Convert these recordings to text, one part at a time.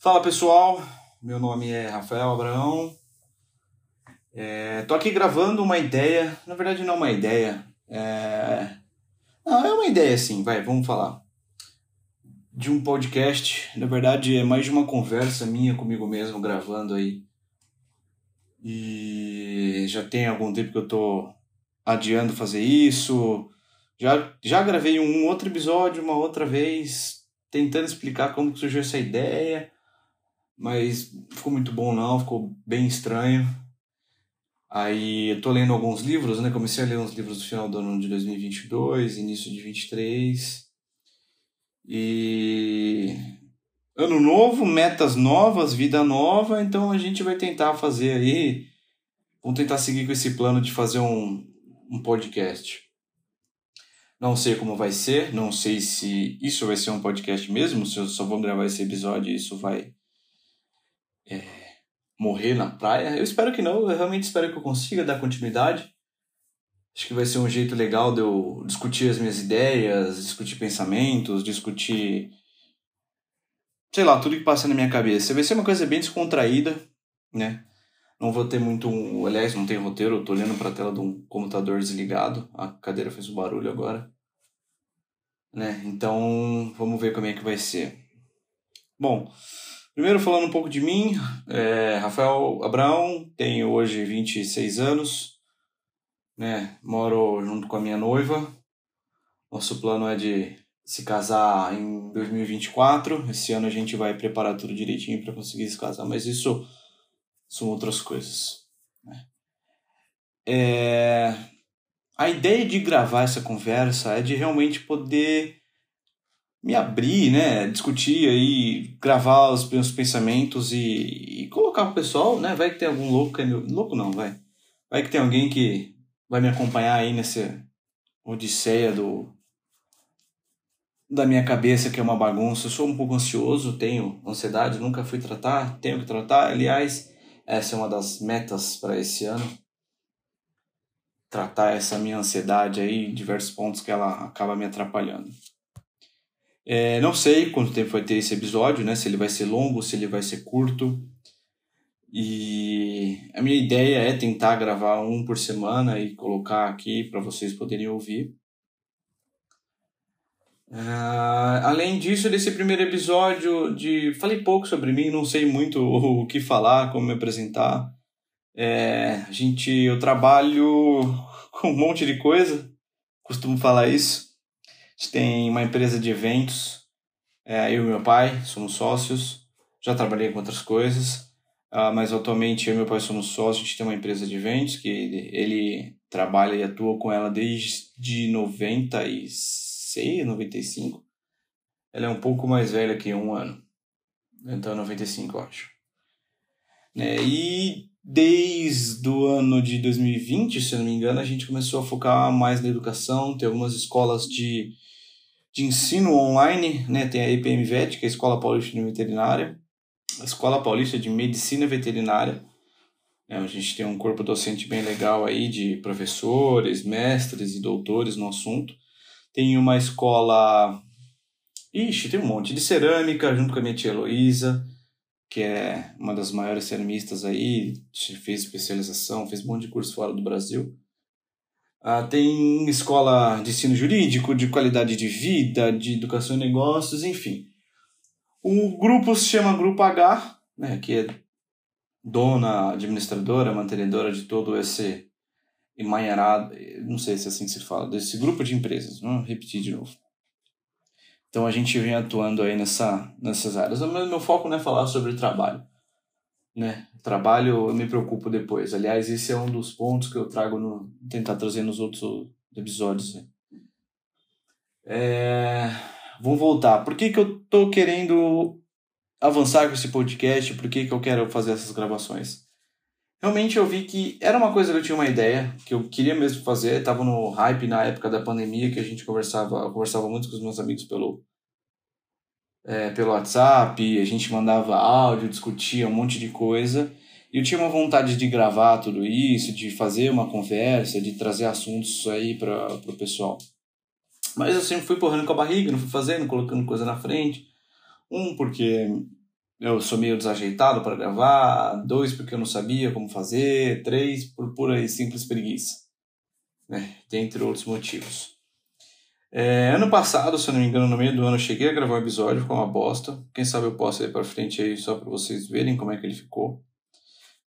Fala pessoal, meu nome é Rafael Abraão. É, tô aqui gravando uma ideia, na verdade não é uma ideia, é... não é uma ideia sim, vai, vamos falar de um podcast. Na verdade é mais de uma conversa minha comigo mesmo gravando aí. E já tem algum tempo que eu tô adiando fazer isso. Já, já gravei um outro episódio uma outra vez, tentando explicar como surgiu essa ideia, mas ficou muito bom não, ficou bem estranho. Aí eu tô lendo alguns livros, né? Comecei a ler uns livros do final do ano de 2022, início de 23. E ano novo, metas novas, vida nova, então a gente vai tentar fazer aí, vamos tentar seguir com esse plano de fazer um, um podcast. Não sei como vai ser, não sei se isso vai ser um podcast mesmo, se eu só vou gravar esse episódio e isso vai é, morrer na praia. Eu espero que não, eu realmente espero que eu consiga dar continuidade. Acho que vai ser um jeito legal de eu discutir as minhas ideias, discutir pensamentos, discutir. sei lá, tudo que passa na minha cabeça. Vai ser uma coisa bem descontraída, né? Não vou ter muito. Aliás, não tem roteiro, eu tô olhando pra tela de um computador desligado. A cadeira fez um barulho agora. Né? Então, vamos ver como é que vai ser. Bom, primeiro falando um pouco de mim, é Rafael Abraão, tenho hoje 26 anos, né? Moro junto com a minha noiva. Nosso plano é de se casar em 2024. Esse ano a gente vai preparar tudo direitinho para conseguir se casar, mas isso são outras coisas. Né? É... A ideia de gravar essa conversa é de realmente poder me abrir, né, discutir aí, gravar os meus pensamentos e, e colocar pro pessoal, né, vai que tem algum louco, louco não, vai, vai que tem alguém que vai me acompanhar aí nessa odisseia do da minha cabeça que é uma bagunça, eu sou um pouco ansioso, tenho ansiedade, nunca fui tratar, tenho que tratar, aliás, essa é uma das metas para esse ano. Tratar essa minha ansiedade aí em diversos pontos que ela acaba me atrapalhando. É, não sei quanto tempo vai ter esse episódio, né? Se ele vai ser longo, se ele vai ser curto. E a minha ideia é tentar gravar um por semana e colocar aqui para vocês poderem ouvir. Uh, além disso, desse primeiro episódio de falei pouco sobre mim, não sei muito o que falar, como me apresentar. É, gente, eu trabalho com um monte de coisa, costumo falar isso. Gente tem uma empresa de eventos, é, eu e meu pai somos sócios. Já trabalhei com outras coisas, uh, mas atualmente eu e meu pai somos sócios. A gente tem uma empresa de eventos que ele, ele trabalha e atua com ela desde 96 96, 95. Ela é um pouco mais velha que um ano. Então, 95, eu acho. Né? E desde o ano de 2020, se eu não me engano, a gente começou a focar mais na educação. Tem algumas escolas de, de ensino online, né? Tem a EPMVET, que é a Escola Paulista de Veterinária, a Escola Paulista de Medicina Veterinária. É, a gente tem um corpo docente bem legal aí de professores, mestres e doutores no assunto. Tem uma escola. Ixi, tem um monte de cerâmica, junto com a minha tia Heloísa, que é uma das maiores ceramistas aí, fez especialização, fez um monte de curso fora do Brasil. Ah, tem escola de ensino jurídico, de qualidade de vida, de educação e negócios, enfim. O grupo se chama Grupo H, né, que é dona, administradora, mantenedora de todo esse emaranhado, não sei se é assim se fala, desse grupo de empresas, vamos repetir de novo. Então a gente vem atuando aí nessa, nessas áreas. Mas meu foco não é falar sobre trabalho. Né? Trabalho eu me preocupo depois. Aliás, esse é um dos pontos que eu trago no. tentar trazer nos outros episódios. É, vamos voltar. Por que, que eu tô querendo avançar com esse podcast? Por que, que eu quero fazer essas gravações? Realmente eu vi que era uma coisa que eu tinha uma ideia, que eu queria mesmo fazer, estava no hype na época da pandemia, que a gente conversava, conversava muito com os meus amigos pelo, é, pelo WhatsApp, a gente mandava áudio, discutia um monte de coisa, e eu tinha uma vontade de gravar tudo isso, de fazer uma conversa, de trazer assuntos aí para o pessoal. Mas eu sempre fui empurrando com a barriga, não fui fazendo, colocando coisa na frente. Um, porque eu sou meio desajeitado para gravar, dois porque eu não sabia como fazer, três por pura e simples preguiça, né? Dentre outros motivos. É, ano passado, se eu não me engano, no meio do ano, eu cheguei a gravar um episódio, ficou uma bosta. Quem sabe eu posso ir para frente aí só para vocês verem como é que ele ficou.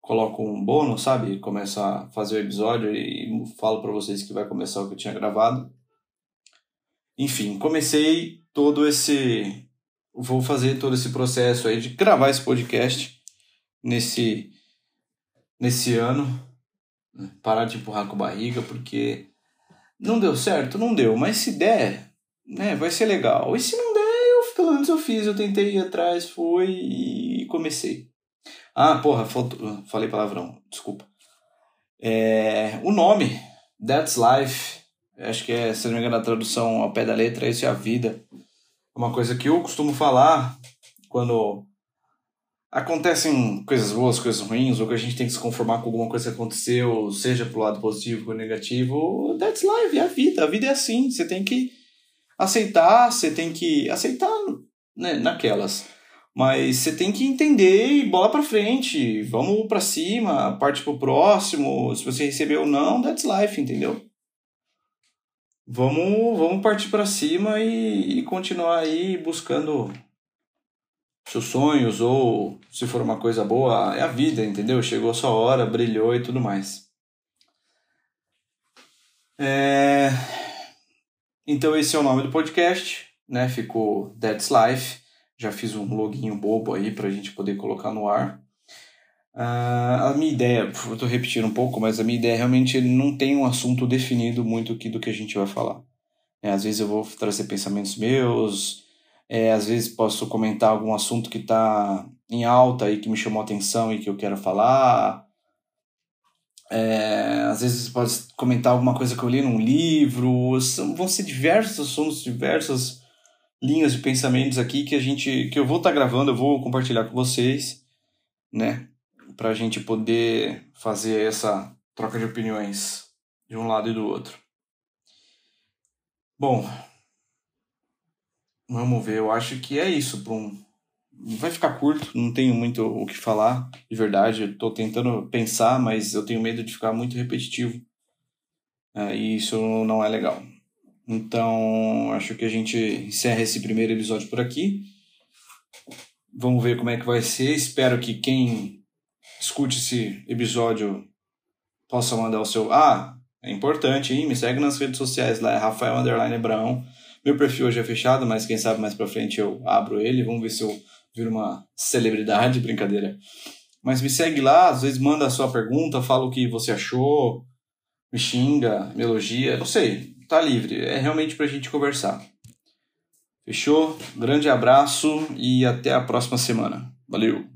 Coloco um bônus, sabe? Começo a fazer o episódio e falo para vocês que vai começar o que eu tinha gravado. Enfim, comecei todo esse. Vou fazer todo esse processo aí de gravar esse podcast nesse, nesse ano. Parar de empurrar com barriga, porque não deu certo? Não deu, mas se der, né, vai ser legal. E se não der, eu pelo menos eu fiz, eu tentei ir atrás, fui e comecei. Ah, porra, falei palavrão, desculpa. É, o nome, That's Life, acho que é, se não me engano, a tradução ao pé da letra, esse é a vida. Uma coisa que eu costumo falar quando acontecem coisas boas, coisas ruins, ou que a gente tem que se conformar com alguma coisa que aconteceu, seja pro lado positivo ou negativo, that's life, é a vida. A vida é assim, você tem que aceitar, você tem que aceitar né, naquelas. Mas você tem que entender e bola pra frente, vamos pra cima, parte pro próximo, se você recebeu ou não, that's life, entendeu? Vamos, vamos partir para cima e, e continuar aí buscando seus sonhos ou se for uma coisa boa, é a vida, entendeu? Chegou a sua hora, brilhou e tudo mais. É... Então esse é o nome do podcast, né? Ficou That's Life. Já fiz um loginho bobo aí pra gente poder colocar no ar. Uh, a minha ideia, eu tô repetindo um pouco, mas a minha ideia realmente não tem um assunto definido muito aqui do que a gente vai falar. É, às vezes eu vou trazer pensamentos meus, é, às vezes posso comentar algum assunto que está em alta e que me chamou atenção e que eu quero falar. É, às vezes pode comentar alguma coisa que eu li num livro. São, vão ser diversos assuntos, diversas linhas de pensamentos aqui que a gente que eu vou estar tá gravando, eu vou compartilhar com vocês, né, para a gente poder fazer essa troca de opiniões de um lado e do outro. Bom, Vamos ver, eu acho que é isso para um. Vai ficar curto, não tenho muito o que falar, de verdade. Eu tô tentando pensar, mas eu tenho medo de ficar muito repetitivo. É, e isso não é legal. Então, acho que a gente encerra esse primeiro episódio por aqui. Vamos ver como é que vai ser. Espero que quem escute esse episódio possa mandar o seu. Ah, é importante, hein? Me segue nas redes sociais lá, é Rafael Underline Abraão. Meu perfil hoje é fechado, mas quem sabe mais pra frente eu abro ele. Vamos ver se eu viro uma celebridade, brincadeira. Mas me segue lá, às vezes manda a sua pergunta, fala o que você achou, me xinga, me elogia, não sei, tá livre. É realmente pra gente conversar. Fechou? Grande abraço e até a próxima semana. Valeu!